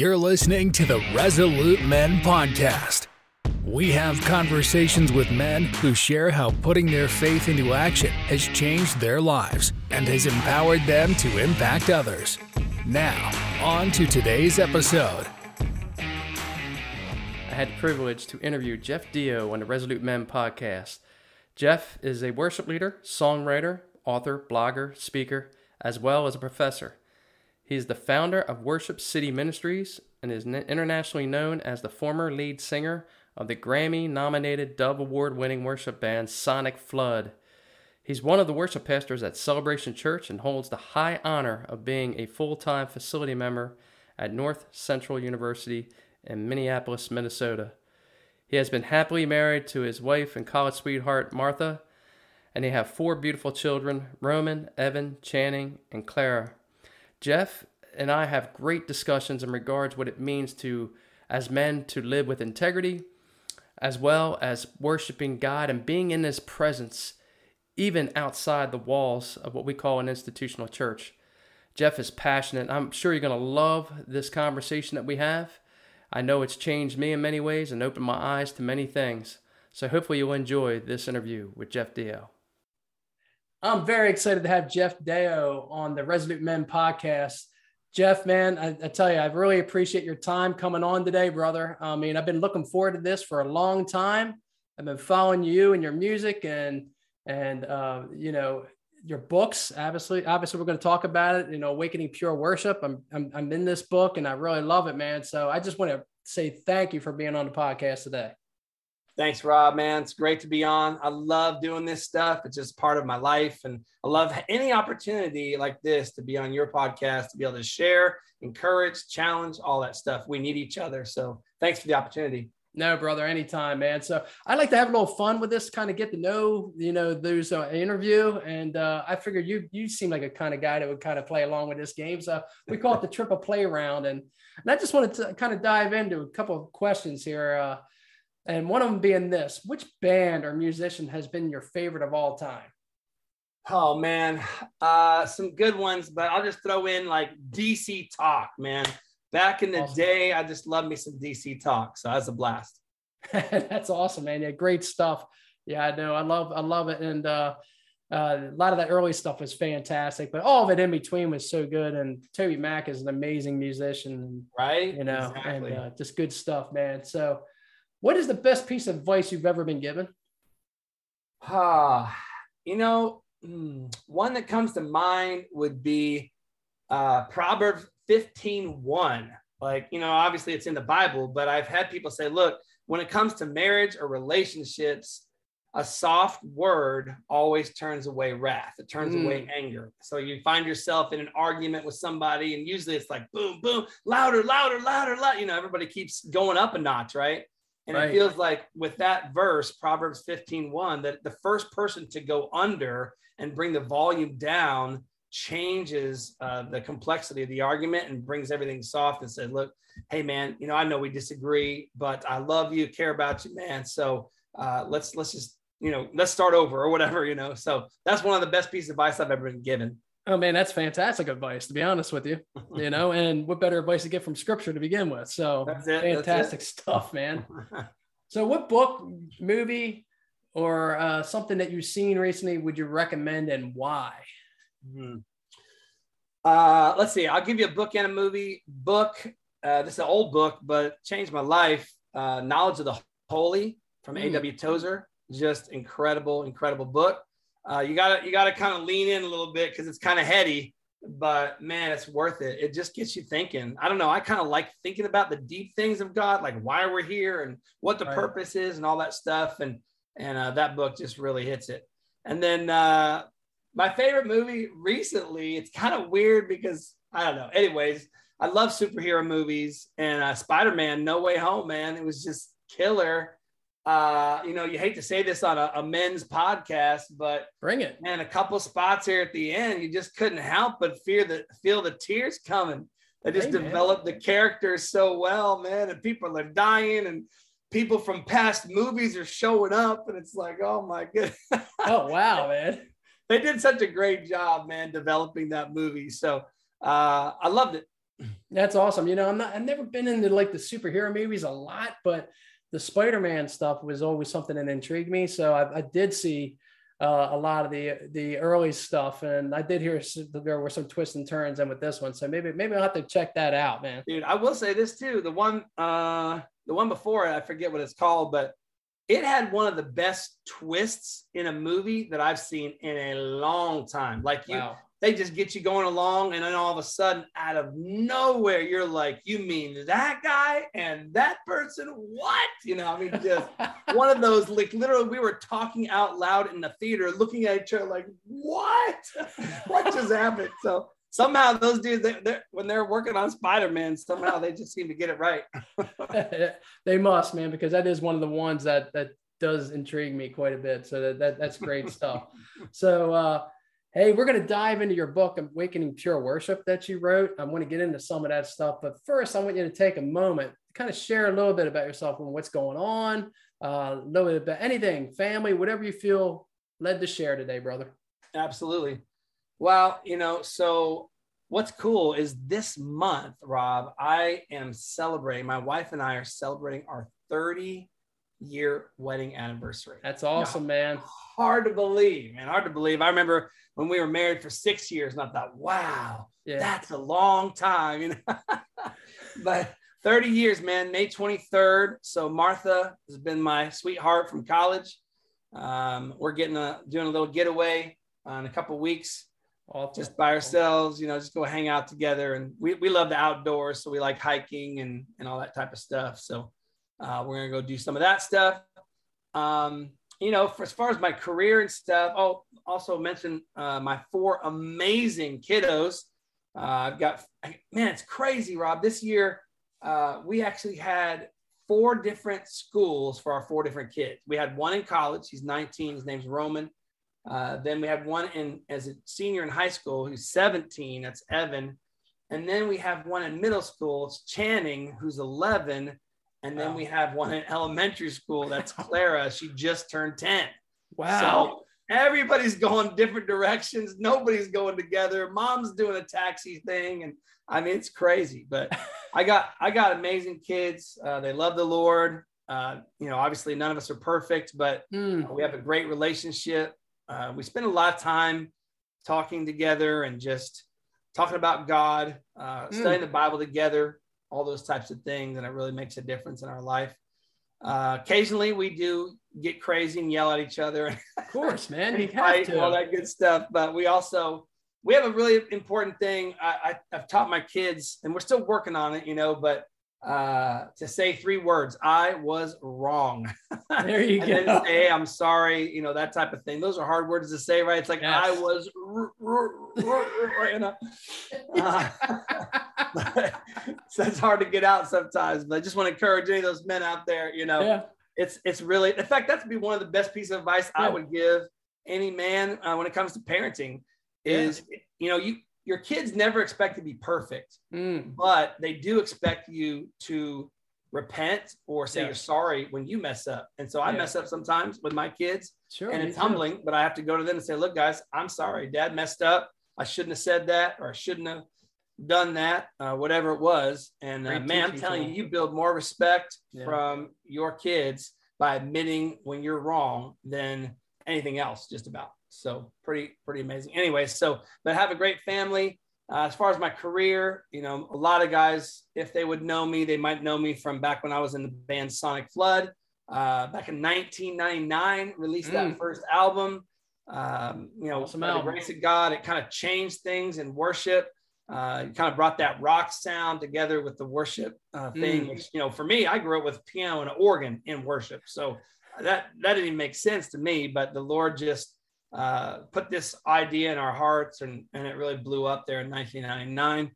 You're listening to the Resolute Men Podcast. We have conversations with men who share how putting their faith into action has changed their lives and has empowered them to impact others. Now, on to today's episode. I had the privilege to interview Jeff Deyo on the Resolute Men podcast. Jeff is a worship leader, songwriter, author, blogger, speaker, as well as a professor. He is the founder of Worship City Ministries and is internationally known as the former lead singer of the Grammy nominated Dove Award winning worship band Sonicflood. He's one of the worship pastors at Celebration Church and holds the high honor of being a full time facility member at North Central University in Minneapolis, Minnesota. He has been happily married to his wife and college sweetheart, Martha, and they have four beautiful children Roman, Evan, Channing, and Clara. Jeff and I have great discussions in regards what it means to as men to live with integrity as well as worshiping God and being in his presence even outside the walls of what we call an institutional church. Jeff is passionate. I'm sure you're going to love this conversation that we have. I know it's changed me in many ways and opened my eyes to many things. So hopefully you'll enjoy this interview with Jeff Deyo. I'm very excited to have Jeff Deyo on the Resolute Men podcast. Jeff, man, I, I, tell you, I really appreciate your time coming on today, brother. I mean, I've been looking forward to this for a long time. I've been following you and your music and and uh, you know your books. Obviously, obviously, we're going to talk about it. You know, awakening pure worship. I'm, I'm I'm in this book and I really love it, man. So I just want to say thank you for being on the podcast today. Thanks, Rob, man. It's great to be on. I love doing this stuff. It's just part of my life. And I love any opportunity like this to be on your podcast, to be able to share, encourage, challenge, all that stuff. We need each other. So thanks for the opportunity. No, brother, anytime, man. So I like to have a little fun with this, kind of get to know, you know, there's an interview. And uh, I figured you you seem like a kind of guy that would kind of play along with this game. So we call it the triple play round. And, and I just wanted to kind of dive into a couple of questions here. Uh, and one of them being this which band or musician has been your favorite of all time oh man uh some good ones but i'll just throw in like dc talk man back in the awesome. day i just love me some dc talk so that's a blast that's awesome man yeah great stuff yeah i know i love i love it and uh uh, a lot of that early stuff was fantastic, but all of it in between was so good. And TobyMac is an amazing musician, right? You know, exactly. and uh, just good stuff, man. So, what is the best piece of advice you've ever been given? Ah, you know, hmm, one that comes to mind would be uh, Proverbs 15 1. Like, you know, obviously it's in the Bible, but I've had people say, look, when it comes to marriage or relationships, a soft word always turns away wrath. It turns mm. away anger. So you find yourself in an argument with somebody, and usually it's like boom, boom, louder, louder, louder, louder. You know, everybody keeps going up a notch, right? And right. it feels like with that verse, Proverbs 15 1, that the first person to go under and bring the volume down changes uh, the complexity of the argument and brings everything soft and says, look, hey man, you know, I know we disagree, but I love you, care about you, man. So uh, let's let's just, you know, let's start over or whatever, you know. So that's one of the best pieces of advice I've ever been given. Oh man, that's fantastic advice to be honest with you. You know, and what better advice to get from scripture to begin with? So fantastic stuff, man. so what book, movie, or uh, something that you've seen recently would you recommend and why? Mm-hmm. Uh, let's see. I'll give you a book and a movie. Book. Uh, this is an old book, but changed my life. Uh, Knowledge of the Holy from mm. A.W. Tozer. Just incredible, incredible book uh, you gotta you gotta kind of lean in a little bit because it's kind of heady but man it's worth it. It just gets you thinking. I don't know i kind of like thinking about the deep things of god like why we're here and what the right. purpose is and all that stuff and and uh, that book just really hits it. And then uh, my favorite movie recently it's kind of weird because i don't know anyways i love superhero movies and uh, spider-man no way home man. It was just killer uh, you know, you hate to say this on a, a, men's podcast, but bring it. Man, a couple spots here at the end, you just couldn't help but fear the feel the tears coming. They just hey, developed the characters so well, man. And people are dying, and people from past movies are showing up, and it's like, oh my goodness. oh wow, man. they did such a great job, man, developing that movie. So uh, I loved it. That's awesome. You know, I'm not, I've never been into like the superhero movies a lot, but the Spider-Man stuff was always something that intrigued me. So I, I did see uh, a lot of the the early stuff, and I did hear there were some twists and turns in with this one. So maybe maybe I'll have to check that out, man. Dude, I will say this too. The one uh, the one before it, I forget what it's called, but it had one of the best twists in a movie that I've seen in a long time. Like you, wow. They just get you going along, and then all of a sudden, out of nowhere, you're like, "You mean that guy and that person? What?" You know, I mean, just one of those. Like literally, we were talking out loud in the theater, looking at each other, like, "What? what just happened?" So somehow those dudes they, they're, when they're working on spider-man somehow they just seem to get it right they must man because that is one of the ones that that does intrigue me quite a bit so that, that that's great stuff so uh hey we're going to dive into your book awakening pure worship that you wrote. I want to get into some of that stuff but first i want you to take a moment to kind of share a little bit about yourself and what's going on uh, a little bit about anything family whatever you feel led to share today brother. Absolutely. Well, you know, so what's cool is this month, Rob, I am celebrating, my wife and I are celebrating our 30 year wedding anniversary. That's awesome, man. Hard to believe, man. Hard to believe. I remember when we were married for six years and I thought, wow, yeah. that's a long time, you know. but 30 years, man, May 23rd. So Martha has been my sweetheart from college. Um, we're getting a doing a little getaway uh, in a couple weeks Awful. just by ourselves, you know, just go hang out together. And we, we love the outdoors. So we like hiking and, and all that type of stuff. So uh, we're to go do some of that stuff. Um, you know, for, as far as my career and stuff, I'll also mention uh, my four amazing kiddos. Uh, I've got, man, it's crazy, Rob. This year, uh, we actually had four different schools for our four different kids. We had one in college. He's 19. His name's Roman. Uh, then we have one in as a senior in high school who's 17. That's Evan. And then we have one in middle school. It's Channing, who's 11. And then wow. we have one in elementary school. That's Clara. she just turned 10. Wow. So everybody's going different directions. Nobody's going together. Mom's doing a taxi thing. And I mean, it's crazy, but I got, I got amazing kids. Uh, they love the Lord. Uh, you know, obviously none of us are perfect, but mm. we have a great relationship uh, we spend a lot of time talking together and just talking about God, uh, mm. studying the Bible together, all those types of things, and it really makes a difference in our life. Uh, occasionally, we do get crazy and yell at each other. Of course, man, you fight, all that good stuff. But we also we have a really important thing. I, I, I've taught my kids, and we're still working on it, you know. But uh, to say three words. I was wrong. There you and go. Then say, hey, I'm sorry, you know, that type of thing. Those are hard words to say, right? It's like, yes. I was, you know. So it's hard to get out sometimes, but I just want to encourage any of those men out there, you know, yeah. it's, it's really, in fact, that's be one of the best pieces of advice yeah. I would give any man uh, when it comes to parenting is, yeah. you know, you, your kids never expect to be perfect, mm. but they do expect you to repent or say yeah. you're sorry when you mess up. And so I yeah. mess up sometimes with my kids. Sure, and it's humbling, but I have to go to them and say, look, guys, I'm sorry. Dad messed up. I shouldn't have said that or I shouldn't have done that, uh, whatever it was. And uh, man, I'm telling you, you build more respect yeah. from your kids by admitting when you're wrong than anything else, just about. So pretty, pretty amazing. Anyway, so, but have a great family. Uh, as far as my career, you know, a lot of guys, if they would know me, they might know me from back when I was in the band Sonicflood. Uh, back in 1999, released mm. that first album. Um, you know, awesome by the grace of God, it kind of changed things in worship. Uh, kind of brought that rock sound together with the worship uh, thing. Mm. Which, you know, for me, I grew up with piano and organ in worship, so that that didn't even make sense to me. But the Lord just uh, put this idea in our hearts and, and it really blew up there in 1999.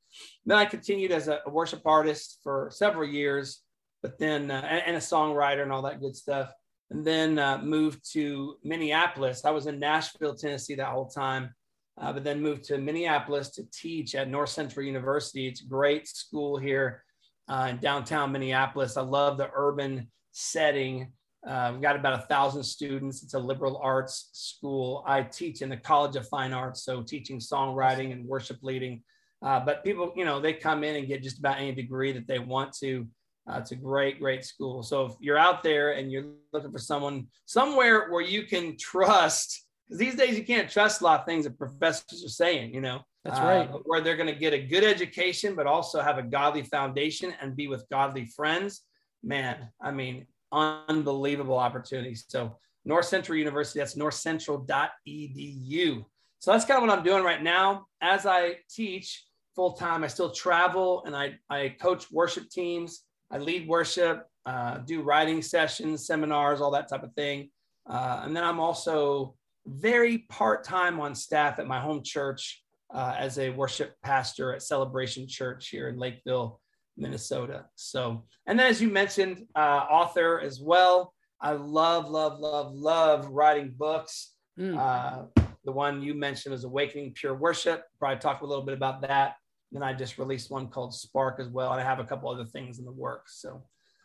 Then I continued as a, worship artist for several years, but then, uh, and, and, a songwriter and all that good stuff. And then uh, moved to Minneapolis. I was in Nashville, Tennessee that whole time, uh, but then moved to Minneapolis to teach at North Central University. It's a great school here uh, in downtown Minneapolis. I love the urban setting uh, we've got about a thousand students. It's a liberal arts school. I teach in the College of Fine Arts, so teaching songwriting and worship leading. Uh, but people, you know, they come in and get just about any degree that they want to. Uh, it's a great, great school. So if you're out there and you're looking for someone somewhere where you can trust, because these days you can't trust a lot of things that professors are saying, you know. That's right. Uh, where they're going to get a good education, but also have a godly foundation and be with godly friends. Man, I mean, unbelievable opportunities. So North Central University, that's northcentral.edu. So that's kind of what I'm doing right now. As I teach full time, I still travel and I, I coach worship teams. I lead worship, uh, do writing sessions, seminars, all that type of thing. Uh, and then I'm also very part time on staff at my home church uh, as a worship pastor at Celebration Church here in Lakeville, Minnesota. So, and then as you mentioned, uh, author as well. I love, love, love, love writing books. Mm. Uh, the one you mentioned is Awakening Pure Worship. Probably talk a little bit about that. Then I just released one called Spark as well. And I have a couple other things in the works. So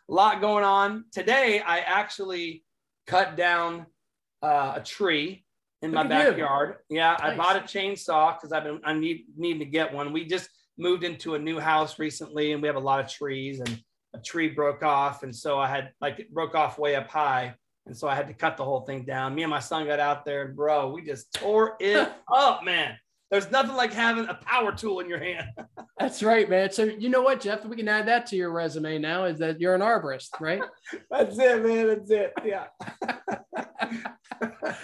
a lot going on. Today, I actually cut down uh, a tree in my backyard. You. Yeah, nice. I bought a chainsaw because I've been I need need to get one. We just moved into a new house recently, and we have a lot of trees, and a tree broke off, and so I had like it broke off way up high, and so I had to cut the whole thing down. Me and my son got out there, and bro, we just tore it up, man. There's nothing like having a power tool in your hand. That's right, man. So you know what, Jeff? We can add that to your resume now. Is that you're an arborist, right? That's it, man. That's it. Yeah.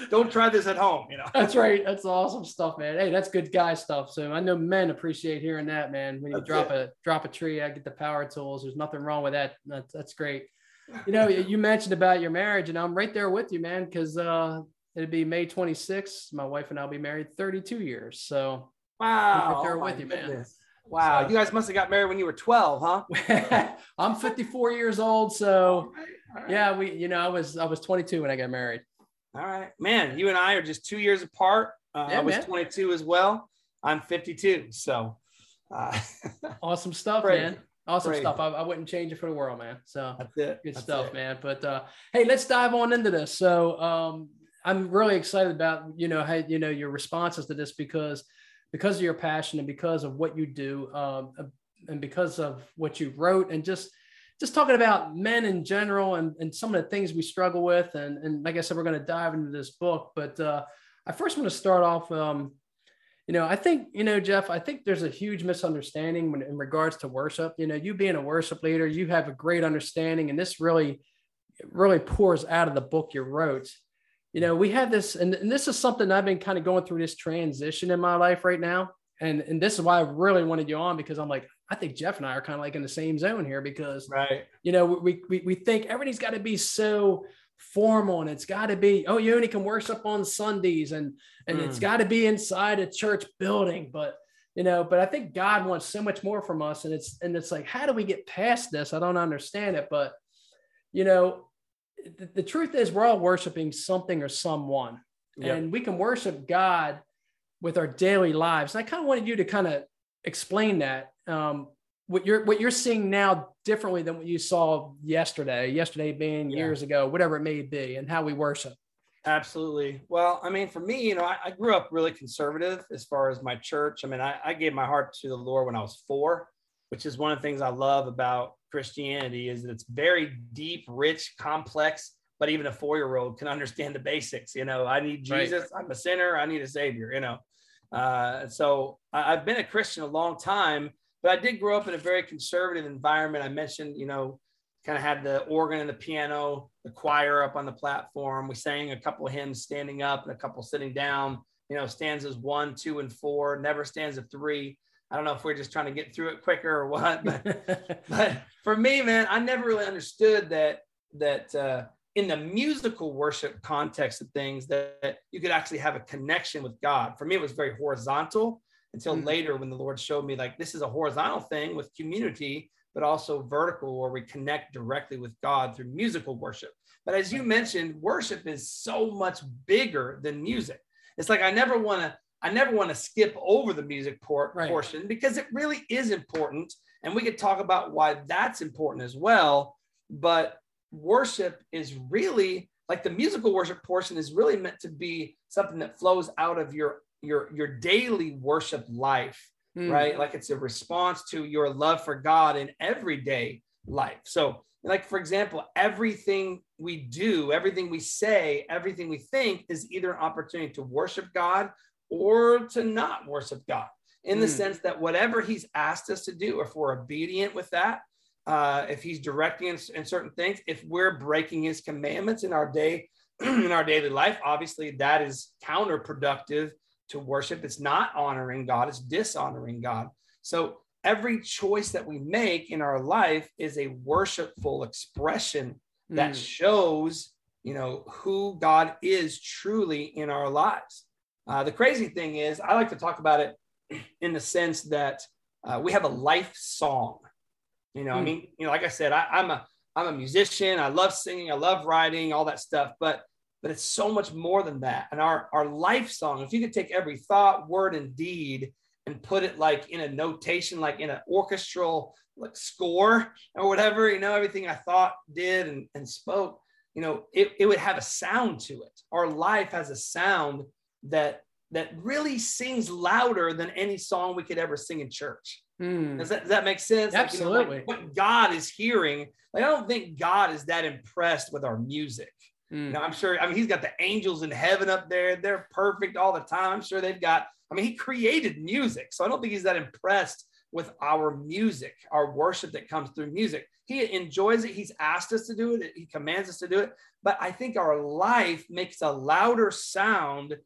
Don't try this at home, you know. That's right. That's awesome stuff, man. Hey, that's good guy stuff. So I know men appreciate hearing that, man. When you that's drop it. a drop a tree, I get the power tools. There's nothing wrong with that. That's that's great. You know, you mentioned about your marriage, and I'm right there with you, man, because uh, it'd be May 26th. My wife and I'll be married 32 years. So wow, oh with you, goodness. man. Wow, so, you guys must have got married when you were 12, huh? I'm 54 years old, so all right, all right. yeah, we, you know, I was I was 22 when I got married. All right, man. You and I are just two years apart. Uh, yeah, I was man. 22 as well. I'm 52. So uh, awesome stuff, Crazy. man. Awesome Crazy. stuff. I, I, wouldn't change it for the world, man. So that's it. Good that's stuff, it. man. But uh, hey, let's dive on into this. So um, I'm really excited about you know how you know your responses to this because because of your passion and because of what you do um, and because of what you wrote and just just talking about men in general and, and some of the things we struggle with. And, and like I said, we're going to dive into this book. But uh, I first want to start off, um, you know, I think, you know, Jeff, I think there's a huge misunderstanding when, in regards to worship. You know, you being a worship leader, you have a great understanding, and this really, really pours out of the book you wrote. You know, we have this, and, and this is something I've been kind of going through this transition in my life right now. And, and this is why I really wanted you on because I'm like, I think Jeff and I are kind of like in the same zone here because, right. you know, we, we, we think everything's got to be so formal and it's got to be, oh, you only can worship on Sundays and, and mm. it's got to be inside a church building. But, you know, but I think God wants so much more from us. And it's, and it's like, how do we get past this? I don't understand it, but, you know, the, the truth is we're all worshiping something or someone yep. and we can worship God with our daily lives. And I kind of wanted you to kind of explain that um, what you're what you're seeing now differently than what you saw yesterday yesterday being yeah. years ago whatever it may be and how we worship absolutely well i mean for me you know i, I grew up really conservative as far as my church i mean I, I, gave my heart to the lord when i was four which is one of the things i love about christianity is that it's very deep rich complex but even a four-year-old can understand the basics you know i need jesus right. i'm a sinner i need a savior you know uh, so I, I've been a Christian a long time, but I did grow up in a very conservative environment. I mentioned, you know, kind of had the organ and the piano, the choir up on the platform. We sang a couple of hymns standing up and a couple sitting down. You know, stanzas one, two, and four. Never stanza three. I don't know if we're just trying to get through it quicker or what, but, but for me, man, I never really understood that that uh, in the musical worship context of things that, you could actually have a connection with God. For me, it was very horizontal until mm-hmm. later when the Lord showed me like this is a horizontal thing with community, but also vertical where we connect directly with God through musical worship. But as you mentioned, worship is so much bigger than music. It's like I never want to I never want to skip over the music port right. portion because it really is important. And we could talk about why that's important as well. But worship is really like the musical worship portion is really meant to be something that flows out of your your your daily worship life mm. right? Like it's a response to your love for God in everyday life. So, like for example, everything we do, everything we say, everything we think is either an opportunity to worship God or to not worship God. In the mm. sense that whatever He's asked us to do, if we're obedient with that, uh, if He's directing us in certain things, if we're breaking His commandments in our day, in our daily life, obviously that is counterproductive to worship. It's not honoring God, it's dishonoring God. So every choice that we make in our life is a worshipful expression that mm. shows, you know, who God is truly in our lives. Uh, the crazy thing is, I like to talk about it in the sense that uh, we have a life song. You know, mm. I hmm. mean, you know, like I said, I, I'm a I'm a musician. I love singing. I love writing, all that stuff. But but it's so much more than that. And our our life song, if you could take every thought, word, and deed and put it like in a notation, like in an orchestral like score or whatever, you know, everything I thought, did, and, and spoke, you know, it, it would have a sound to it. Our life has a sound that that really sings louder than any song we could ever sing in church. Hmm. Does, that, does that make sense? Absolutely. Like, you know, like what God is hearing, like I don't think God is that impressed with our music. Mm. You know, I'm sure. I mean, he's got the angels in heaven up there. They're perfect all the time. I'm sure they've got. I mean, he created music, so I don't think he's that impressed with our music, our worship that comes through music. He enjoys it. He's asked us to do it. He commands us to do it. But I think our life makes a louder sound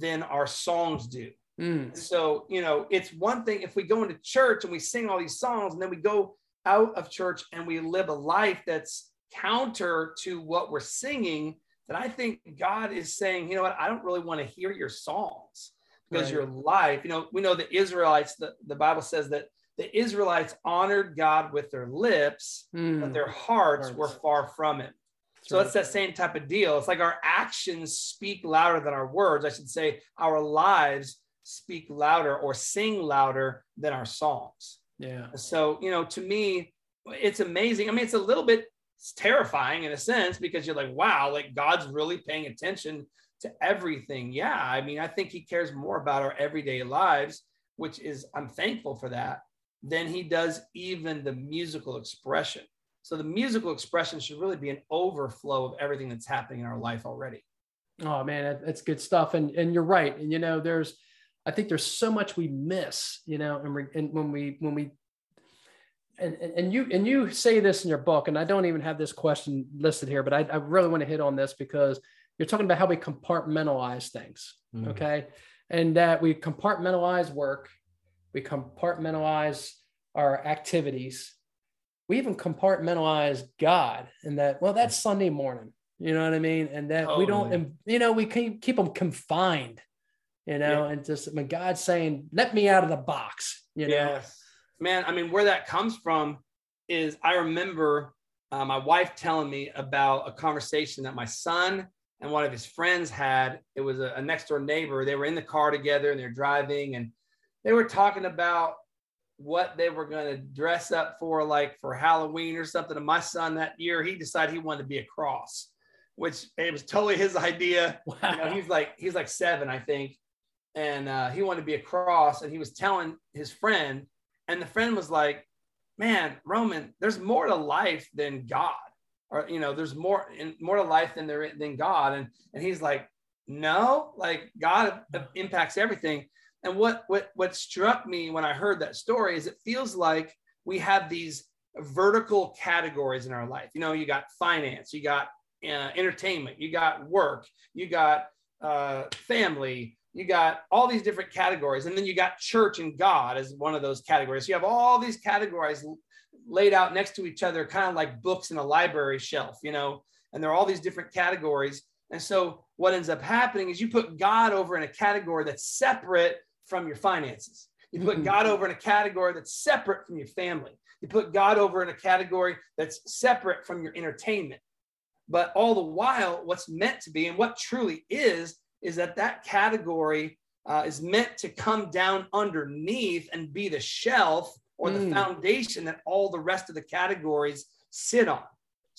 than our songs do. Mm. So, you know, it's one thing if we go into church and we sing all these songs and then we go out of church and we live a life that's counter to what we're singing, that I think God is saying, you know what, I don't really want to hear your songs because right. your life, you know, we know the Israelites, the, the Bible says that the Israelites honored God with their lips, mm. but their hearts, hearts, were far from it. So right. it's that same type of deal. It's like our actions speak louder than our words. I should say our lives speak louder or sing louder than our songs. Yeah. So, you know, to me, it's amazing. I mean, it's a little bit terrifying in a sense because you're like, wow, like God's really paying attention to everything. Yeah. I mean, I think he cares more about our everyday lives, which is, I'm thankful for that, than he does even the musical expression. So the musical expression should really be an overflow of everything that's happening in our life already. Oh man, that's good stuff. And and you're right. And you know, there's I think there's so much we miss, you know, and, and when we when we and, and you and you say this in your book, and I don't even have this question listed here, but I, I really want to hit on this because you're talking about how we compartmentalize things, mm. okay, and that we compartmentalize work, we compartmentalize our activities, we even compartmentalize God, in that well, that's Sunday morning, you know what I mean, and that we don't, and, you know, we keep keep them confined, you know, yeah. and just when God's saying, "Let me out of the box," you know. Yes man, I mean, where that comes from is I remember uh, my wife telling me about a conversation that my son and one of his friends had. It was a, a next door neighbor. They were in the car together and they're driving and they were talking about what they were going to dress up for, like for Halloween or something. And my son that year, he decided he wanted to be a cross, which it was totally his idea. Wow. You know, he's like, he's like seven, I think. And uh, he wanted to be a cross. And he was telling his friend, and the friend was like, man, Roman, there's more to life than God. Or, you know, there's more in more to life than there than God. And and he's like, no, like God impacts everything. And what what what struck me when I heard that story is it feels like we have these vertical categories in our life. You know, you got finance, you got uh, entertainment, you got work, you got uh, family, you got all these different categories. And then you got church and god as one of those categories. So you have all these categories laid out next to each other kind of like books in a library shelf you know and there are all these different categories. And so what ends up happening is you put god over in a category that's separate from your finances you put mm-hmm. god over in a category that's separate from your family you put god over in a category that's separate from your entertainment but all the while what's meant to be and what truly is is that that category uh, is meant to come down underneath and be the shelf or the mm. foundation that all the rest of the categories sit on.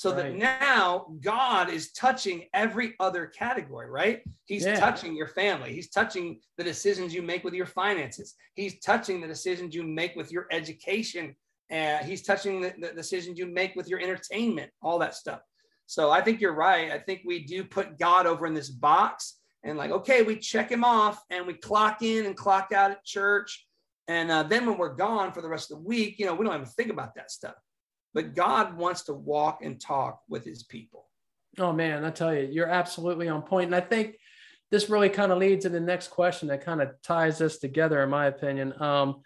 So right. that now God is touching every other category, right? He's yeah. touching your family. He's touching the decisions you make with your finances. He's touching the decisions you make with your education. And he's touching the, the decisions you make with your entertainment, all that stuff. So I think you're right. I think we do put God over in this box and like, okay, we check him off and we clock in and clock out at church. And uh, then when we're gone for the rest of the week, you know, we don't even think about that stuff but God wants to walk and talk with his people. Oh man, I tell you, you're absolutely on point. And I think this really kind of leads to the next question that kind of ties this together, in my opinion. Um,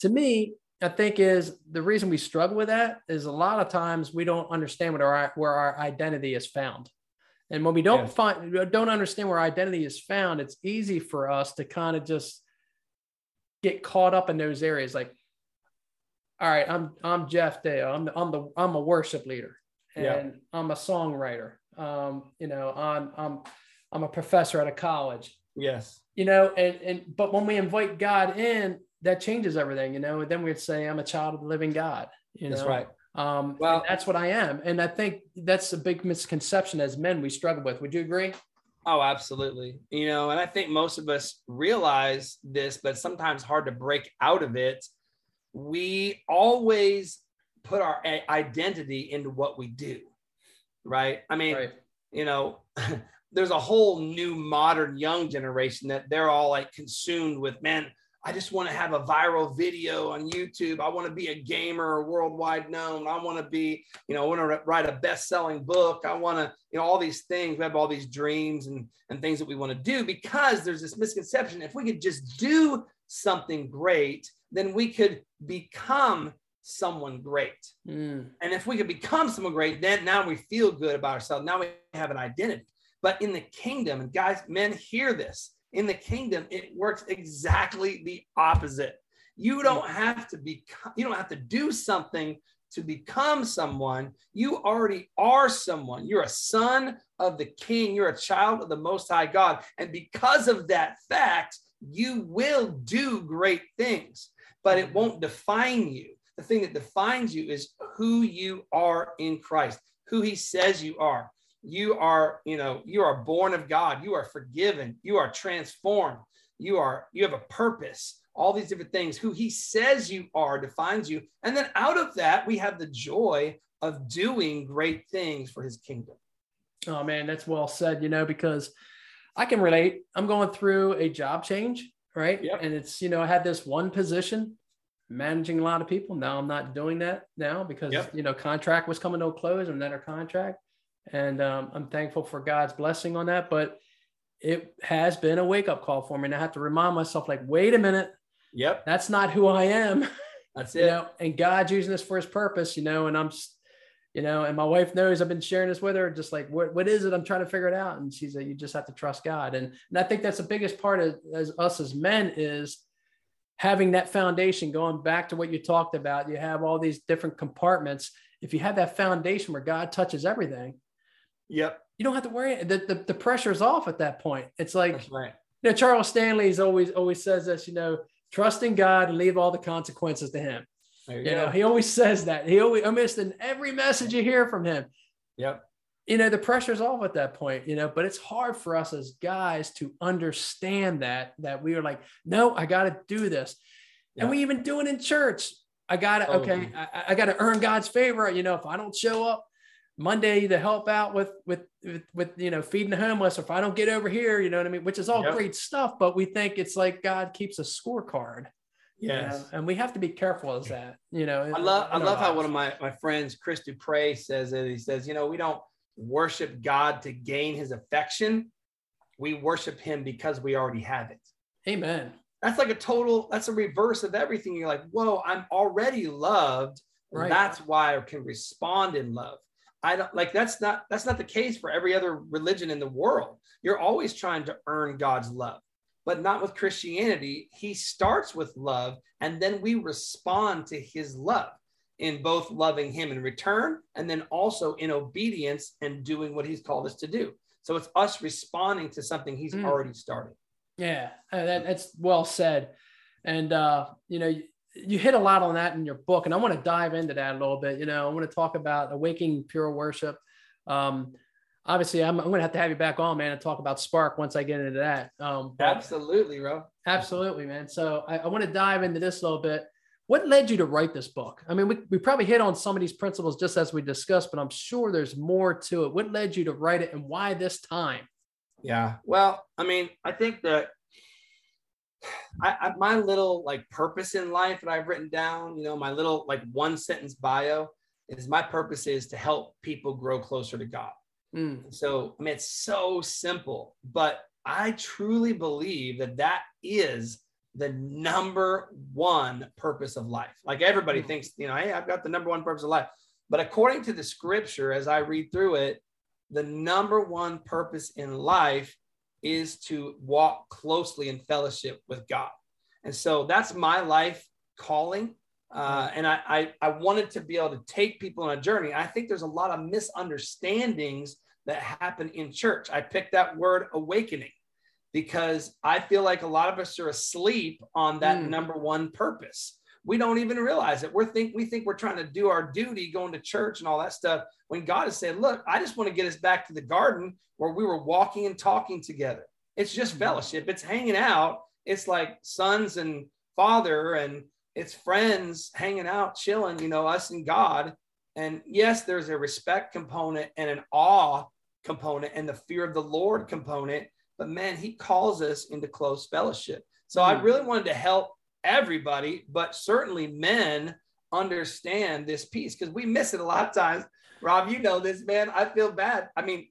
to me, I think is the reason we struggle with that is a lot of times we don't understand what our where our identity is found. And when we don't yeah. find don't understand where identity is found, it's easy for us to kind of just get caught up in those areas. Like, all right, I'm I'm Jeff Deyo. I'm the, I'm the I'm a worship leader and yeah. I'm a songwriter. Um, you know, I'm I'm I'm a professor at a college. Yes. You know, and and but when we invite God in, that changes everything. You know, and then we'd say I'm a child of the living God. You know, that's right. Um, well, that's what I am, and I think that's a big misconception as men we struggle with. Would you agree? Oh, absolutely. You know, and I think most of us realize this, but sometimes hard to break out of it we always put our identity into what we do, right? I mean, right. you know, there's a whole new modern young generation that they're all like consumed with, man, I just want to have a viral video on YouTube. I want to be a gamer worldwide known. I want to be, you know, I want to write a best-selling book. I want to, you know, all these things. We have all these dreams and, and things that we want to do because there's this misconception. If we could just do something great, then we could become someone great. Mm. And if we could become someone great, then now we feel good about ourselves. Now we have an identity. But in the kingdom, and guys, men hear this. In the kingdom, it works exactly the opposite. You don't have to be, you don't have to do something to become someone. You already are someone. You're a son of the king. You're a child of the most high God. And because of that fact, you will do great things but it won't define you. The thing that defines you is who you are in Christ, who he says you are. You are, you know, you are born of God. You are forgiven. You are transformed. You are, you have a purpose. All these different things. Who he says you are defines you. And then out of that, we have the joy of doing great things for his kingdom. Oh man, that's well said, you know, because I can relate. I'm going through a job change right? Yep. And it's, you know, I had this one position managing a lot of people. Now I'm not doing that now because, yep. you know, contract was coming to a close and then our contract. And um, I'm thankful for God's blessing on that. But it has been a wake up call for me. And I have to remind myself, like, wait a minute. Yep. That's not who I am. That's it. you know, and God's using this for his purpose, you know, and I'm you know, and my wife knows I've been sharing this with her, just like, what, what is it? I'm trying to figure it out. And she's like, you just have to trust God. And, and I think that's the biggest part of as us as men is having that foundation going back to what you talked about. You have all these different compartments. If you have that foundation where God touches everything, yep, you don't have to worry. The, the, the pressure's off at that point. It's like, that's right. You know, Charles Stanley's always, always says this, you know, trust in God and leave all the consequences to him. You, you know, he always says that. He always almost in every message you hear from him. Yep. You know, the pressure's off at that point, you know, but it's hard for us as guys to understand that, that we are like, no, I got to do this. Yep. And we even do it in church. I got to, oh, okay, I, I got to earn God's favor. You know, if I don't show up Monday to help out with, with, with, with, you know, feeding the homeless, or if I don't get over here, you know what I mean? Which is all yep. great stuff, but we think it's like God keeps a scorecard. Yes. and we have to be careful as that, you know. I love I love how one of my, my friends, Chris Dupre, says it. He says, you know, we don't worship God to gain his affection. We worship him because we already have it. Amen. That's like a total, that's a reverse of everything. You're like, whoa, I'm already loved. Right. That's why I can respond in love. I don't like that's not that's not the case for every other religion in the world. You're always trying to earn God's love but not with Christianity. He starts with love, and then we respond to his love in both loving him in return and then also in obedience and doing what he's called us to do. So it's us responding to something he's mm. already started. Yeah, uh, that, that's well said. And, uh, you know, you hit a lot on that in your book, and I want to dive into that a little bit. You know, I want to talk about awakening pure worship. Um, obviously, I'm, I'm going to have to have you back on, man, and talk about Spark once I get into that. Um, absolutely, bro. Absolutely, man. So I, I want to dive into this a little bit. What led you to write this book? I mean, we, we probably hit on some of these principles just as we discussed, but I'm sure there's more to it. What led you to write it and why this time? Yeah. Well, I mean, I think that I, I, my little like purpose in life that I've written down, you know, my little like one sentence bio is my purpose is to help people grow closer to God. Mm. So, I mean, it's so simple, but I truly believe that that is the number one purpose of life. Like everybody mm-hmm. thinks, you know, hey, I've got the number one purpose of life. But according to the scripture, as I read through it, the number one purpose in life is to walk closely in fellowship with God. And so that's my life calling. Uh, and I, I, I wanted to be able to take people on a journey. I think there's a lot of misunderstandings that happen in church. I picked that word awakening because I feel like a lot of us are asleep on that mm. number one purpose. We don't even realize it. We're think we think we're trying to do our duty going to church and all that stuff. When God has said, "Look, I just want to get us back to the garden where we were walking and talking together. It's just mm. fellowship. It's hanging out. It's like sons and father and it's friends hanging out, chilling, you know, us and God. And yes, there's a respect component and an awe component and the fear of the Lord component but man, he calls us into close fellowship. So I hmm. really wanted to help everybody, but certainly men understand this piece because we miss it a lot of times. Rob, you know this, man. I feel bad. I mean,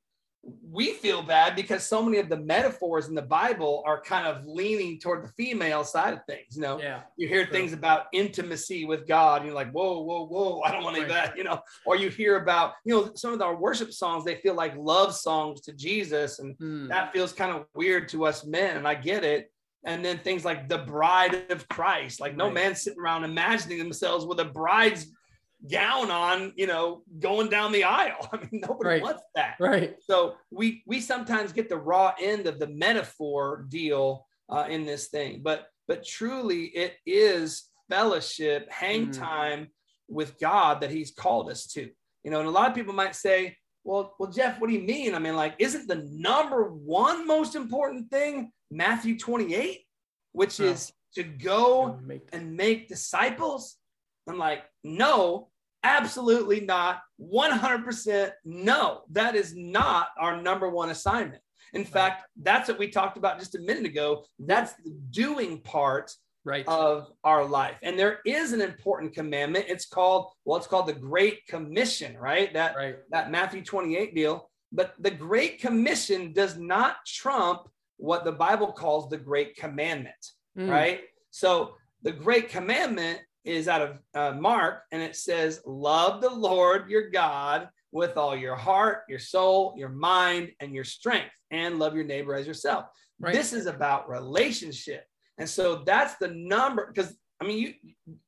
we feel bad because so many of the metaphors in the Bible are kind of leaning toward the female side of things. You know, yeah, you hear things about intimacy with God, and you're like, whoa, whoa, whoa, I don't want right. that, you know, or you hear about, you know, some of our worship songs, they feel like love songs to Jesus, and hmm. that feels kind of weird to us men, and I get it. And then things like the bride of Christ, like right. no man sitting around imagining themselves with a bride's gown on, you know, going down the aisle. I mean, nobody right. wants that. Right. So we we sometimes get the raw end of the metaphor deal uh, in this thing, but but truly it is fellowship, hang mm. time with God that He's called us to. You know, and a lot of people might say, well, well, Jeff, what do you mean? I mean, like, isn't the number one most important thing Matthew 28, which is to go and make disciples? I'm like, no, absolutely not. 100% no. That is not our number one assignment. In right. fact, that's what we talked about just a minute ago. That's the doing part right. of our life. And there is an important commandment. It's called, well, it's called the Great Commission, right? That, right. that Matthew 28 deal. But the Great Commission does not trump what the Bible calls the Great Commandment, mm. right? So the Great Commandment is out of uh, Mark, and it says, Love the Lord your God with all your heart, your soul, your mind, and your strength, and love your neighbor as yourself. Right. This is about relationship. And so that's the number, because I mean, you,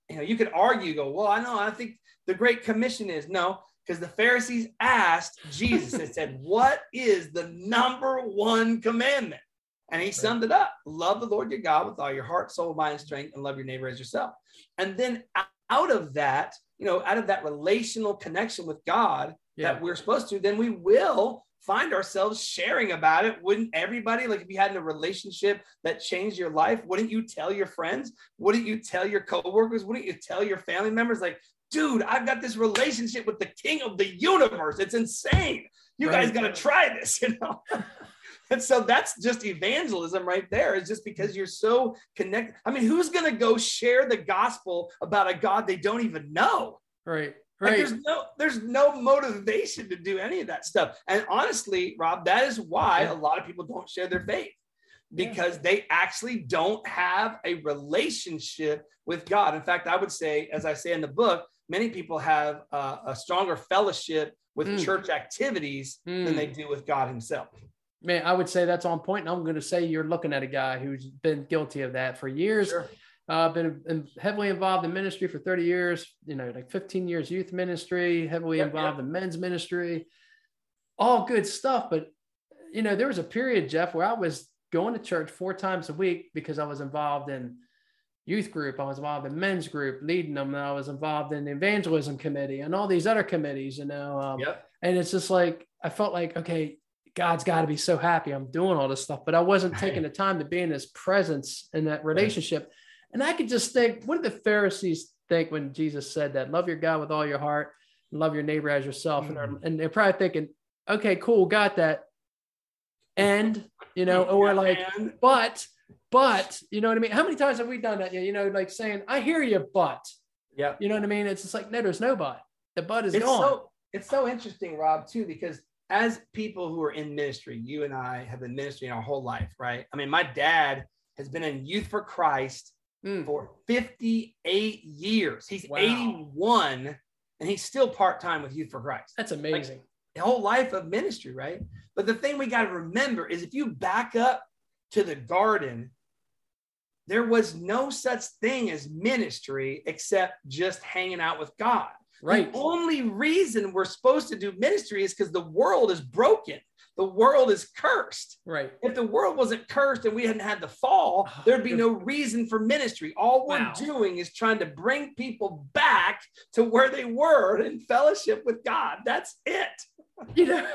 you know, you could argue, go, well, I know, I think the Great Commission is no, because the Pharisees asked Jesus and said, What is the number one commandment? And he summed it up love the Lord your God with all your heart, soul, mind, and strength, and love your neighbor as yourself. And then out of that, you know, out of that relational connection with God yeah. that we're supposed to, then we will find ourselves sharing about it. Wouldn't everybody, like if you had a relationship that changed your life, wouldn't you tell your friends? Wouldn't you tell your coworkers? Wouldn't you tell your family members, like, dude, I've got this relationship with the king of the universe. It's insane. You right. guys got to try this, you know? And so that's just evangelism right there. Is just because you're so connected. I mean, who's going to go share the gospel about a God they don't even know? Right. Right. Like there's no there's no motivation to do any of that stuff. And honestly, Rob, that is why a lot of people don't share their faith because yeah. they actually don't have a relationship with God. In fact, I would say, as I say in the book, many people have uh, a stronger fellowship with mm. church activities mm. than they do with God Himself man, I would say that's on point. And I'm going to say you're looking at a guy who's been guilty of that for years. Sure. Uh, been heavily involved in ministry for 30 years, you know, like 15 years youth ministry, heavily yep, involved yep. in men's ministry, all good stuff. But, you know, there was a period, Jeff, where I was going to church four times a week because I was involved in youth group. I was involved in men's group, leading them. I was involved in the evangelism committee and all these other committees, you know. Um, Yep. And it's just like, I felt like, okay, God's got to be so happy I'm doing all this stuff, but I wasn't taking the time to be in his presence in that relationship. And I could just think, what did the Pharisees think when Jesus said that? Love your God with all your heart and love your neighbor as yourself. And, they're, mm. and they're probably thinking, okay, cool, got that. And, you know, or like, but, but, you know what I mean? How many times have we done that? You know, like saying, I hear you, but, Yep. you know what I mean? It's just like, no, there's no but. The but is it's gone. so it's so interesting, Rob, too, because as people who are in ministry, you and I have been ministering our whole life, right? I mean, my dad has been in Youth for Christ Mm. for 58 years. He's Wow. 81 and he's still part-time with Youth for Christ. That's amazing. The whole life of ministry, right? But the thing we got to remember is if you back up to the garden, there was no such thing as ministry except just hanging out with God. Right. The only reason we're supposed to do ministry is because the world is broken. The world is cursed. Right. If the world wasn't cursed and we hadn't had the fall, Oh, there'd be no reason for ministry. All we're Wow. doing is trying to bring people back to where they were in fellowship with God. That's it. You know,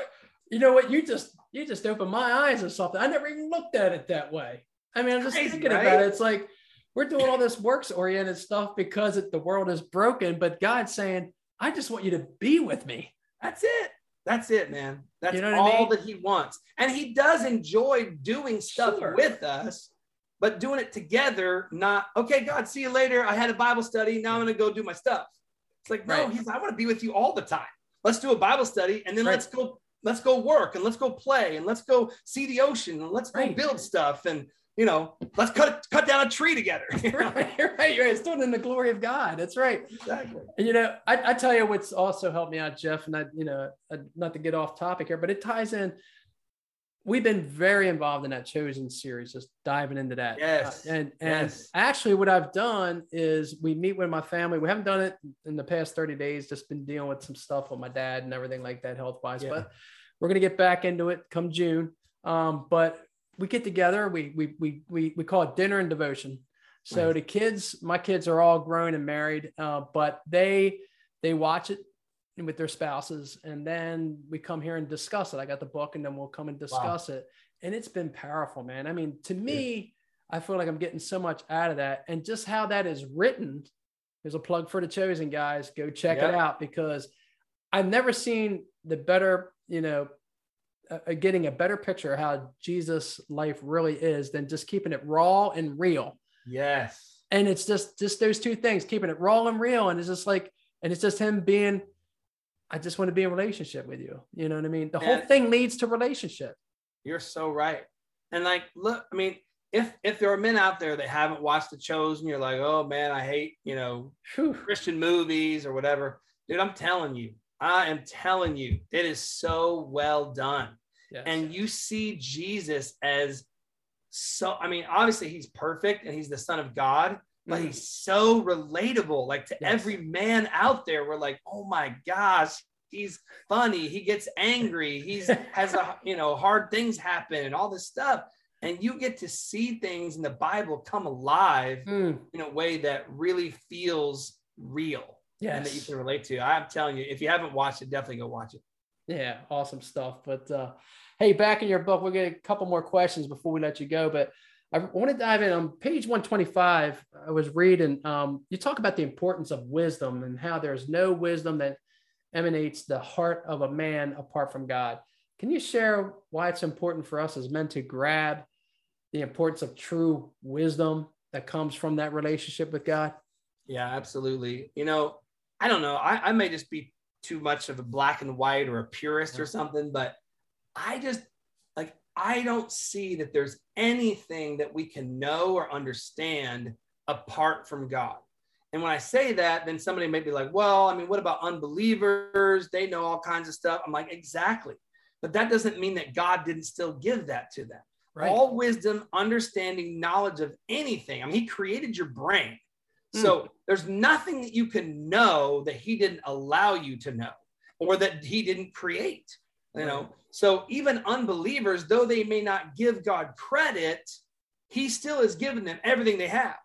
you know what? You just you just opened my eyes or something. I never even looked at it that way. I mean, I'm just Crazy, thinking right? about it. It's like we're doing all this works oriented stuff because it, the world is broken, but God's saying, I just want you to be with me. That's it. That's it, man. That's You know what I all mean? that he wants. And he does enjoy doing stuff Sure. with us, but doing it together, not, okay, God, see you later. I had a Bible study. Now I'm going to go do my stuff. It's like, no, Right. he's, I want to be with you all the time. Let's do a Bible study and then Right. let's go, let's go work and let's go play and let's go see the ocean and let's go Right. build stuff. And, you know, let's cut, cut down a tree together. You know? right, you're right. You're right. It's doing it in the glory of God. That's right. Exactly. And you know, I, I tell you what's also helped me out, Jeff, and I, you know, uh, not to get off topic here, but it ties in. We've been very involved in that chosen series, just diving into that. Yes. Uh, and and Yes. actually, what I've done is we meet with my family. We haven't done it in the past 30 days, just been dealing with some stuff with my dad and everything like that, health wise. Yeah. But we're gonna get back into it come June. Um, but we get together, we we we we we call it dinner and devotion. So Nice. the kids, my kids are all grown and married, uh, but they they watch it with their spouses, and then we come here and discuss it. I got the book, and then we'll come and discuss it, and it's been powerful, man. I mean, to me, I feel like I'm getting so much out of that, and just how that is written. There's a plug for the chosen guys. Go check Yep. it out because I've never seen the better, you know, uh, uh, getting a better picture of how Jesus' life really is than just keeping it raw and real Yes. and it's just just those two things keeping it raw and real and it's just like and it's just him being i just want to be in relationship with you you know what i mean the whole And- thing leads to relationship You're so right. And like, look, I mean, if if there are men out there that haven't watched The Chosen, you're like, oh man, I hate you know Whew. Christian movies or whatever, dude. I'm telling you, I am telling you, it is so well done, Yes. and you see Jesus as so. I mean, obviously he's perfect and he's the Son of God, but Mm. he's so relatable. Like to Yes. every man out there, we're like, oh my gosh, he's funny. He gets angry. He's has a you know hard things happen and all this stuff. And you get to see things in the Bible come alive Mm. in a way that really feels real and that you can relate to. I'm telling you, if you haven't watched it, definitely go watch it. yeah awesome stuff but uh hey back in your book we'll get a couple more questions before we let you go but i want to dive in on page 125 i was reading um you talk about the importance of wisdom and how there's no wisdom that emanates the heart of a man apart from god can you share why it's important for us as men to grab the importance of true wisdom that comes from that relationship with god Yeah, absolutely. You know, I don't know. I, I may just be too much of a black and white or a purist or something, but I just like, I don't see that there's anything that we can know or understand apart from God. And when I say that, then somebody may be like, well, I mean, what about unbelievers? They know all kinds of stuff. I'm like, exactly. But that doesn't mean that God didn't still give that to them. right all wisdom, understanding, knowledge of anything. I mean, he created your brain. So there's nothing that you can know that he didn't allow you to know or that he didn't create. You know, so even unbelievers, though they may not give God credit, he still has given them everything they have.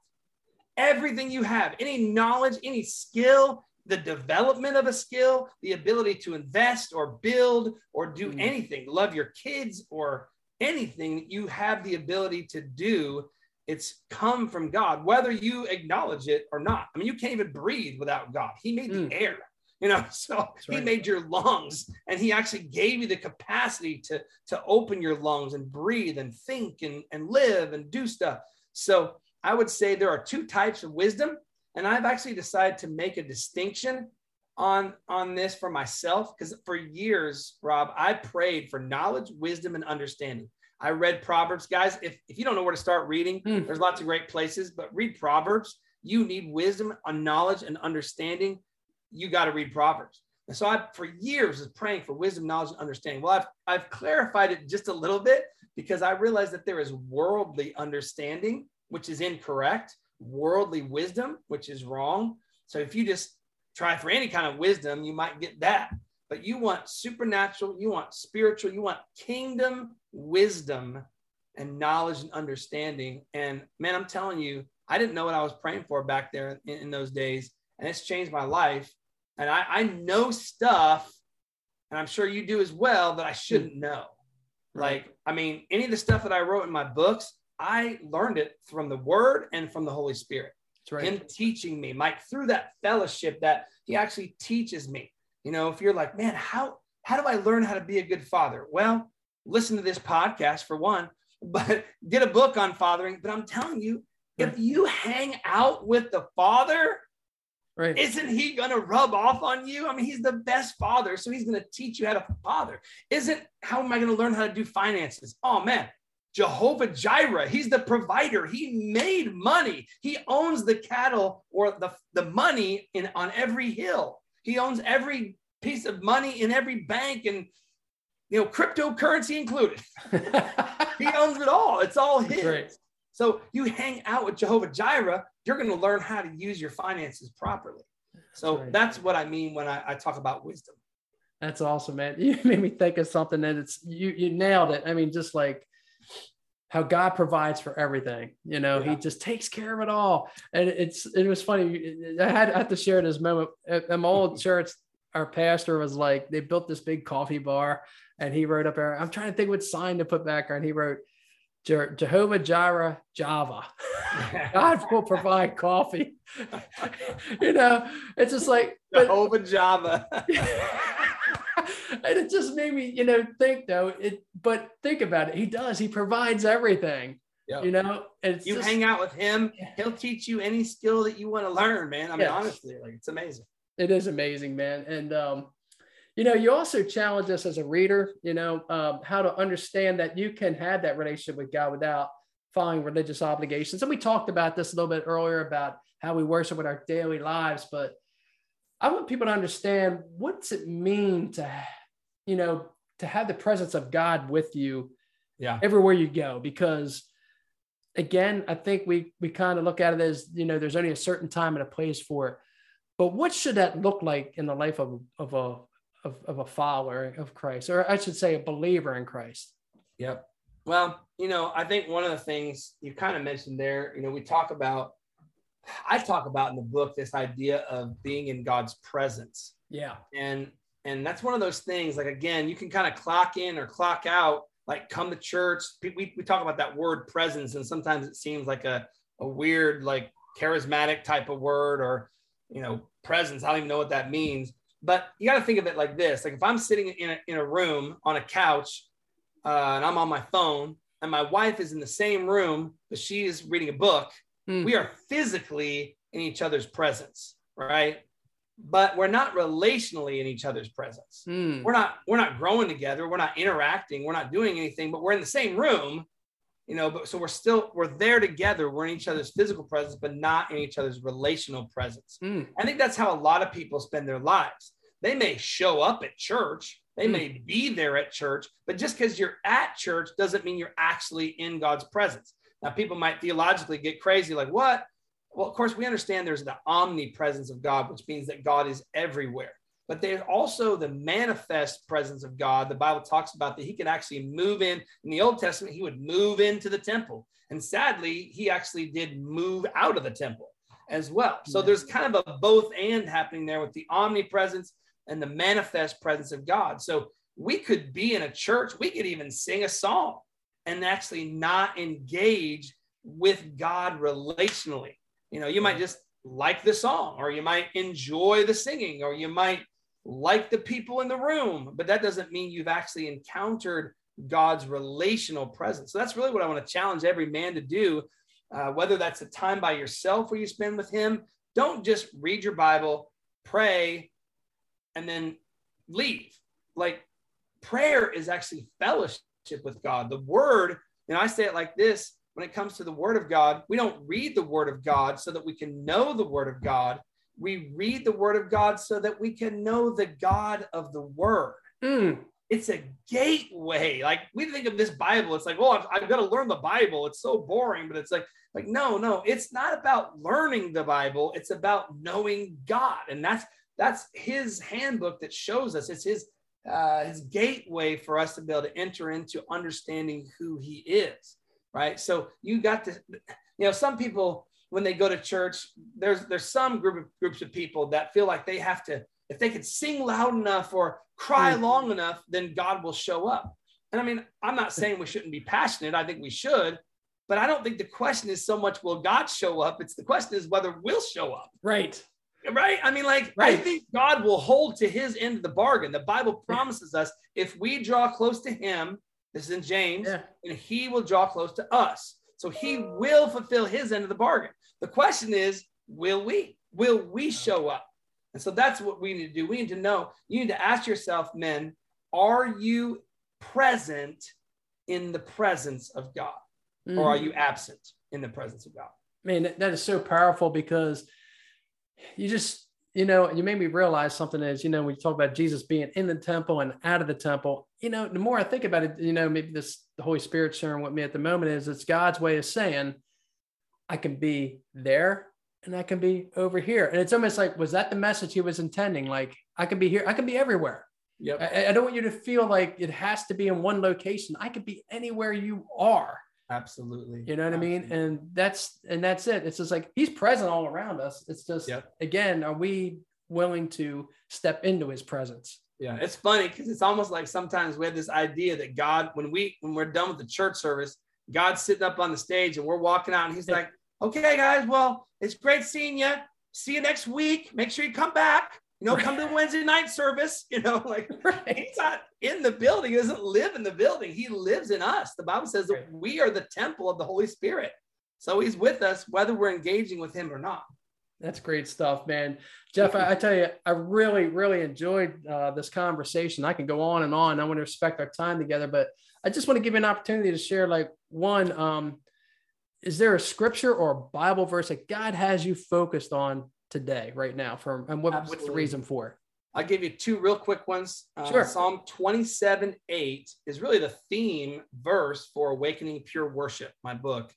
everything you have, any knowledge, any skill, the development of a skill, the ability to invest or build or do mm. anything, love your kids or anything that you have the ability to do, it's come from God, whether you acknowledge it or not. I mean, you can't even breathe without God. He made mm. the air, you know, so right. he made your lungs and he actually gave you the capacity to, to open your lungs and breathe and think and, and live and do stuff. So I would say there are two types of wisdom. And I've actually decided to make a distinction on on this for myself because for years rob i prayed for knowledge wisdom and understanding i read proverbs guys. If, if you don't know where to start reading mm. there's lots of great places but read proverbs. You need wisdom and knowledge and understanding. You got to read proverbs. And so i for years was praying for wisdom knowledge and understanding. Well i've i've clarified it just a little bit because i realized that there is worldly understanding which is incorrect worldly wisdom which is wrong. So if you just try for any kind of wisdom, you might get that. But you want supernatural, you want spiritual, you want kingdom wisdom and knowledge and understanding. And man, I'm telling you, I didn't know what I was praying for back there in, in those days. And it's changed my life. And I, I know stuff, and I'm sure you do as well, that I shouldn't hmm. know. Like, I mean, any of the stuff that I wrote in my books, I learned it from the word and from the Holy Spirit right. him teaching me, Mike, through that fellowship that he actually teaches me. You know, if you're like, man, how how do I learn how to be a good father? Well, listen to this podcast for one, but get a book on fathering. But I'm telling you, if you hang out with the father, Right. Isn't he going to rub off on you? I mean, he's the best father, so he's going to teach you how to father. Isn't how am I going to learn how to do finances? Oh man, Jehovah Jireh. He's the provider. He made money. He owns the cattle or the, the money in on every hill. He owns every piece of money in every bank and you know cryptocurrency included. he owns it all. It's all his. So you hang out with Jehovah Jireh, you're going to learn how to use your finances properly. So that's, right. that's what I mean when I, I talk about wisdom. That's awesome, man. You made me think of something that it's you you nailed it. I mean, just like how God provides for everything. You know, yeah. He just takes care of it all. And it's it was funny. I had, I had to share this moment at, my old church. Our pastor was like, they built this big coffee bar, and he wrote up there. I'm trying to think what sign to put back there, and he wrote. Jehovah Jireh Java. God will provide coffee. you know, it's just like Jehovah Java and it just made me, you know, think though. It, but think about it. He does. He provides everything. Yep. You know, it's you just, hang out with him, he'll teach you any skill that you want to learn, man. I mean, yes. honestly, like it's amazing. It is amazing, man. And um, you know, you also challenge us as a reader, you know, um, how to understand that you can have that relationship with God without following religious obligations. And we talked about this a little bit earlier about how we worship in our daily lives, but I want people to understand what's it mean to, you know, to have the presence of God with you yeah. everywhere you go. Because again, I think we we kind of look at it as, you know, there's only a certain time and a place for it. But what should that look like in the life of, of a of, of a follower of Christ, or I should say a believer in Christ? Yep. Well, you know, I think one of the things you kind of mentioned there, you know, we talk about I talk about in the book this idea of being in God's presence. Yeah. And and that's one of those things like again, you can kind of clock in or clock out, like come to church. We, we talk about that word presence, and sometimes it seems like a, a weird, like charismatic type of word or you know, presence. I don't even know what that means. But you got to think of it like this: like if I'm sitting in a, in a room on a couch uh, and I'm on my phone, and my wife is in the same room, but she is reading a book Mm. We are physically in each other's presence, right? But we're not relationally in each other's presence. Mm. We're not we're not growing together. We're not interacting. We're not doing anything. But we're in the same room, you know. But so we're still we're there together. We're in each other's physical presence, but not in each other's relational presence. Mm. I think that's how a lot of people spend their lives. They may show up at church, they mm. may be there at church, but just because you're at church doesn't mean you're actually in God's presence. Now, people might theologically get crazy, like, what? Well, of course, we understand there's the omnipresence of God, which means that God is everywhere. But there's also the manifest presence of God. The Bible talks about that he could actually move in. In the Old Testament, he would move into the temple. And sadly, he actually did move out of the temple. as well. So there's kind of a both and happening there with the omnipresence and the manifest presence of God. So we could be in a church, we could even sing a song and actually not engage with God relationally. You know, you might just like the song, or you might enjoy the singing, or you might like the people in the room, but that doesn't mean you've actually encountered God's relational presence. So that's really what I want to challenge every man to do, uh, whether that's a time by yourself where you spend with Him. Don't just read your Bible, pray, and then leave. Like prayer is actually fellowship with God. The Word, and I say it like this when it comes to the Word of God, we don't read the Word of God so that we can know the Word of God. We read the Word of God so that we can know the God of the Word. Mm. It's a gateway. Like we think of this Bible, it's like, oh, I've, I've got to learn the Bible. It's so boring, but it's like, like no, no, it's not about learning the Bible. It's about knowing God, and that's that's His handbook that shows us. It's His uh, His gateway for us to be able to enter into understanding who He is right? So you got to, you know, some people when they go to church, there's there's some group of groups of people that feel like they have to, if they could sing loud enough or cry mm. long enough, then God will show up. And I mean, I'm not saying we shouldn't be passionate. I think we should, but I don't think the question is so much will God show up. It's the question is whether we'll show up. Right. Right. I mean, like, right. I think God will hold to his end of the bargain. The Bible promises us if we draw close to him, this is in James. Yeah. And he will draw close to us. So he will fulfill his end of the bargain. The question is, will we? Will we show up? And so that's what we need to do. We need to know, you need to ask yourself, men, are you present in the presence of God? Mm. Or are mm. you absent in the presence of God? Man, that is so powerful because you just you know, you made me realize something is, you know, when you talk about Jesus being in the temple and out of the temple, you know, the more I think about it, you know, maybe this the Holy Spirit sharing with me at the moment is it's God's way of saying, I can be there and I can be over here. And it's almost like, was that the message he was intending? Like, I can be here, I can be everywhere. Yep. I, I don't want you to feel like it has to be in one location. I could be anywhere you are. Absolutely. You know what Absolutely. I mean? And that's and that's it. It's just like he's present all around us. It's just yep. again, are we willing to step into his presence? Yeah, it's funny because it's almost like sometimes we have this idea that God, when we when we're done with the church service, God's sitting up on the stage and we're walking out and he's like, okay, guys, well, it's great seeing you. See you next week. Make sure you come back. You know, come to the Wednesday night service. You know, like right. he's not in the building. He doesn't live in the building. He lives in us. The Bible says that we are the temple of the Holy Spirit. So he's with us whether we're engaging with him or not. That's great stuff, man. Jeff, I, I tell you, I really, really enjoyed uh, this conversation. I can go on and on. I want to respect our time together, but I just want to give you an opportunity to share, like, one, um, is there a scripture or a Bible verse that God has you focused on today, right now, from and what, what's the reason for it? I'll give you two real quick ones. Uh, sure. Psalm 27 8 is really the theme verse for Awakening Pure Worship, my book.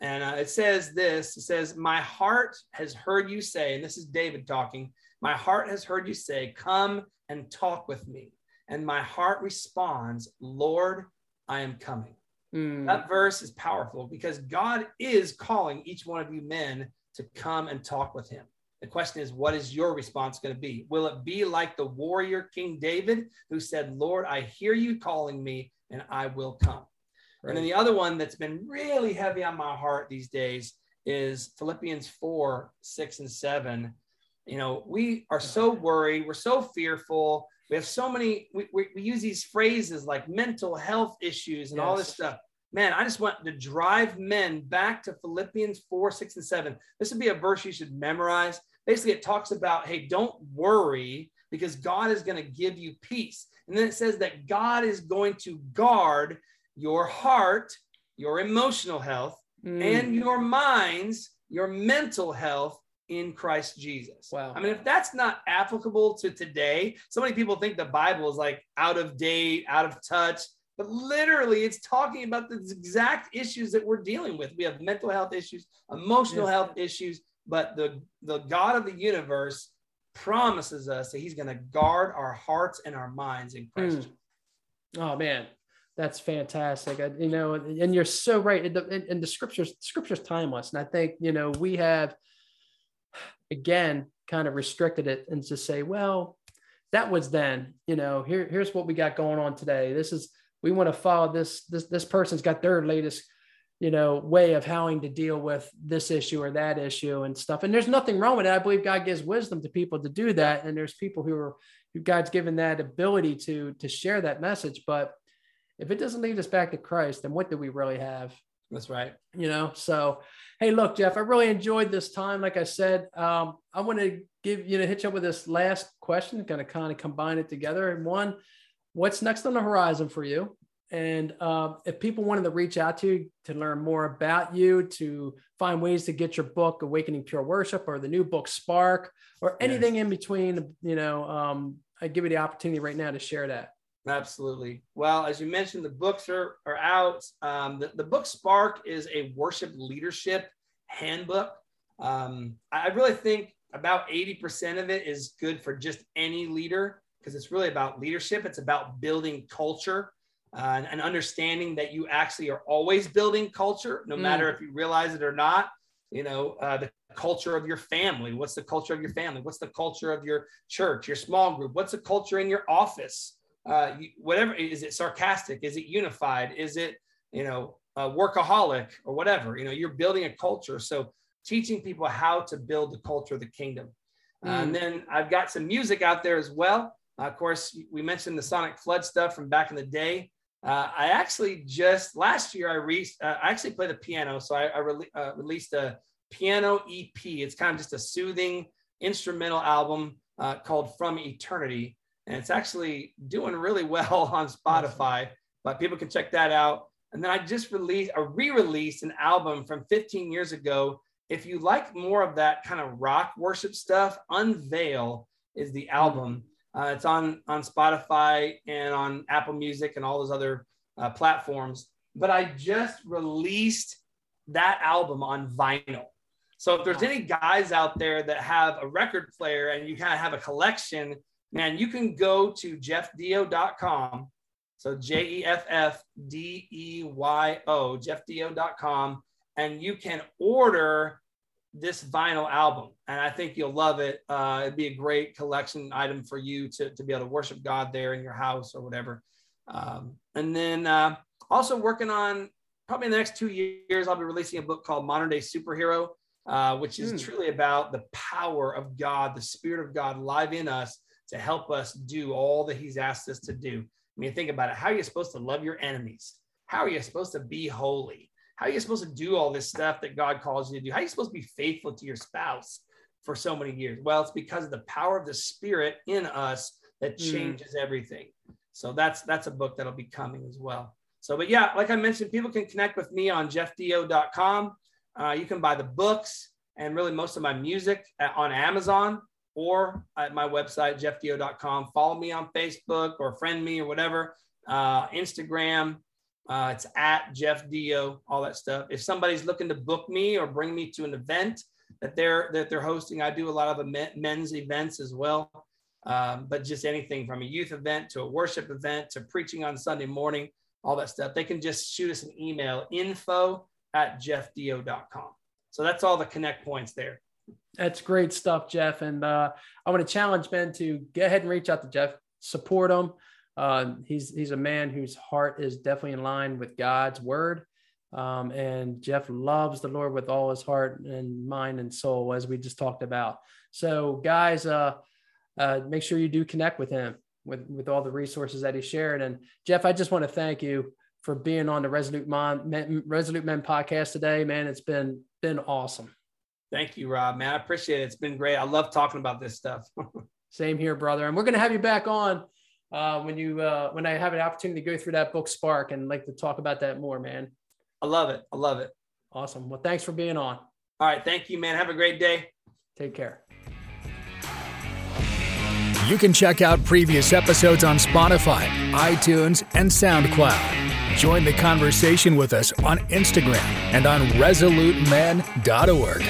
And uh, it says this it says, My heart has heard you say, and this is David talking, my heart has heard you say, Come and talk with me. And my heart responds, Lord, I am coming. Mm. That verse is powerful because God is calling each one of you men to come and talk with him. The question is, what is your response going to be? Will it be like the warrior King David who said, Lord, I hear you calling me and I will come? Right. And then the other one that's been really heavy on my heart these days is Philippians 4, 6, and 7. You know, we are so worried, we're so fearful. We have so many, we, we, we use these phrases like mental health issues and yes. all this stuff. Man, I just want to drive men back to Philippians 4, 6, and 7. This would be a verse you should memorize basically it talks about, hey, don't worry because God is going to give you peace. And then it says that God is going to guard your heart, your emotional health, mm. and your minds, your mental health in Christ Jesus. Wow. I mean, if that's not applicable to today, so many people think the Bible is like out of date, out of touch, but literally it's talking about the exact issues that we're dealing with. We have mental health issues, emotional yes. health issues, but the, the God of the universe promises us that he's going to guard our hearts and our minds in Christ. Mm. Oh man, that's fantastic. I, you know, and you're so right. And the, and the scriptures, scripture's timeless. And I think, you know, we have, again kind of restricted it and just say, well, that was then, you know, here, here's what we got going on today. This is, we want to follow this, this, this person's got their latest, you know, way of having to deal with this issue or that issue and stuff. And there's nothing wrong with it. I believe God gives wisdom to people to do that. And there's people who are, who God's given that ability to, to share that message. But if it doesn't lead us back to Christ, then what do we really have? That's right. You know, so hey, look, Jeff, I really enjoyed this time. Like I said, um, I want to give you know hit you up with this last question, kind of kind of combine it together. And one, what's next on the horizon for you? And uh, if people wanted to reach out to you to learn more about you, to find ways to get your book, Awakening Pure Worship, or the new book, Spark, or anything yes. in between, you know, um, I give you the opportunity right now to share that. Absolutely. Well, as you mentioned, the books are, are out. Um, the, the book Spark is a worship leadership handbook. Um, I really think about 80% of it is good for just any leader because it's really about leadership. It's about building culture uh, and, and, understanding that you actually are always building culture, no mm. matter if you realize it or not. You know, uh, the culture of your family. What's the culture of your family? What's the culture of your church, your small group? What's the culture in your office? Uh, whatever is it sarcastic? Is it unified? Is it you know workaholic or whatever? You know, you're building a culture. So teaching people how to build the culture of the kingdom. Mm. Uh, and then I've got some music out there as well. Uh, of course, we mentioned the Sonicflood stuff from back in the day. Uh, I actually just last year I re- uh, I actually played the piano, so I, I re- uh, released a piano EP. It's kind of just a soothing instrumental album uh, called From Eternity, and it's actually doing really well on Spotify. But people can check that out. And then I just released a re-released an album from 15 years ago if you like more of that kind of rock worship stuff, Unveil is the album. Uh, it's on on Spotify and on Apple Music and all those other uh, platforms. But I just released that album on vinyl. So if there's any guys out there that have a record player and you kind of have a collection, man, you can go to jeffdeyo.com. So J E F F D E Y O, jeffdeyo.com and you can order this vinyl album and i think you'll love it uh, it'd be a great collection item for you to, to be able to worship god there in your house or whatever um, and then uh, also working on probably in the next two years i'll be releasing a book called modern day superhero uh, which is mm. truly about the power of god the spirit of god live in us to help us do all that he's asked us to do i mean think about it how are you supposed to love your enemies how are you supposed to be holy how are you supposed to do all this stuff that God calls you to do? How are you supposed to be faithful to your spouse for so many years? Well, it's because of the power of the Spirit in us that mm. changes mm. everything. So that's that's a book that'll be coming as well. So, but yeah, like I mentioned, people can connect with me on jeffdeyo.com. Uh, you can buy the books and really most of my music on Amazon or at my website, jeffdeyo.com. Follow me on Facebook or friend me or whatever. Uh, Instagram, uh, it's at Jeff Deyo, all that stuff. If somebody's looking to book me or bring me to an event that they're that they're hosting, I do a lot of men's events as well. Um, but just anything from a youth event to a worship event to preaching on Sunday morning, all that stuff. They can just shoot us an email, info at jeffdeyo.com. So that's all the connect points there. That's great stuff, Jeff. And uh, I want to challenge Ben to go ahead and reach out to Jeff, support him. Uh, he's he's a man whose heart is definitely in line with God's word. Um, and Jeff loves the Lord with all his heart and mind and soul, as we just talked about. So, guys, uh, uh, make sure you do connect with him with with all the resources that he shared. And Jeff, I just want to thank you for being on the Resolute Men, Resolute Men podcast today, man. It's been been awesome. Thank you, Rob. Man, I appreciate it. It's been great. I love talking about this stuff. Same here, brother. And we're going to have you back on uh, when you uh, when I have an opportunity to go through that book Spark and like to talk about that more, man. I love it. I love it. Awesome. Well, thanks for being on. All right. Thank you, man. Have a great day. Take care. You can check out previous episodes on Spotify, iTunes, and SoundCloud. Join the conversation with us on Instagram and on resolutemen.org.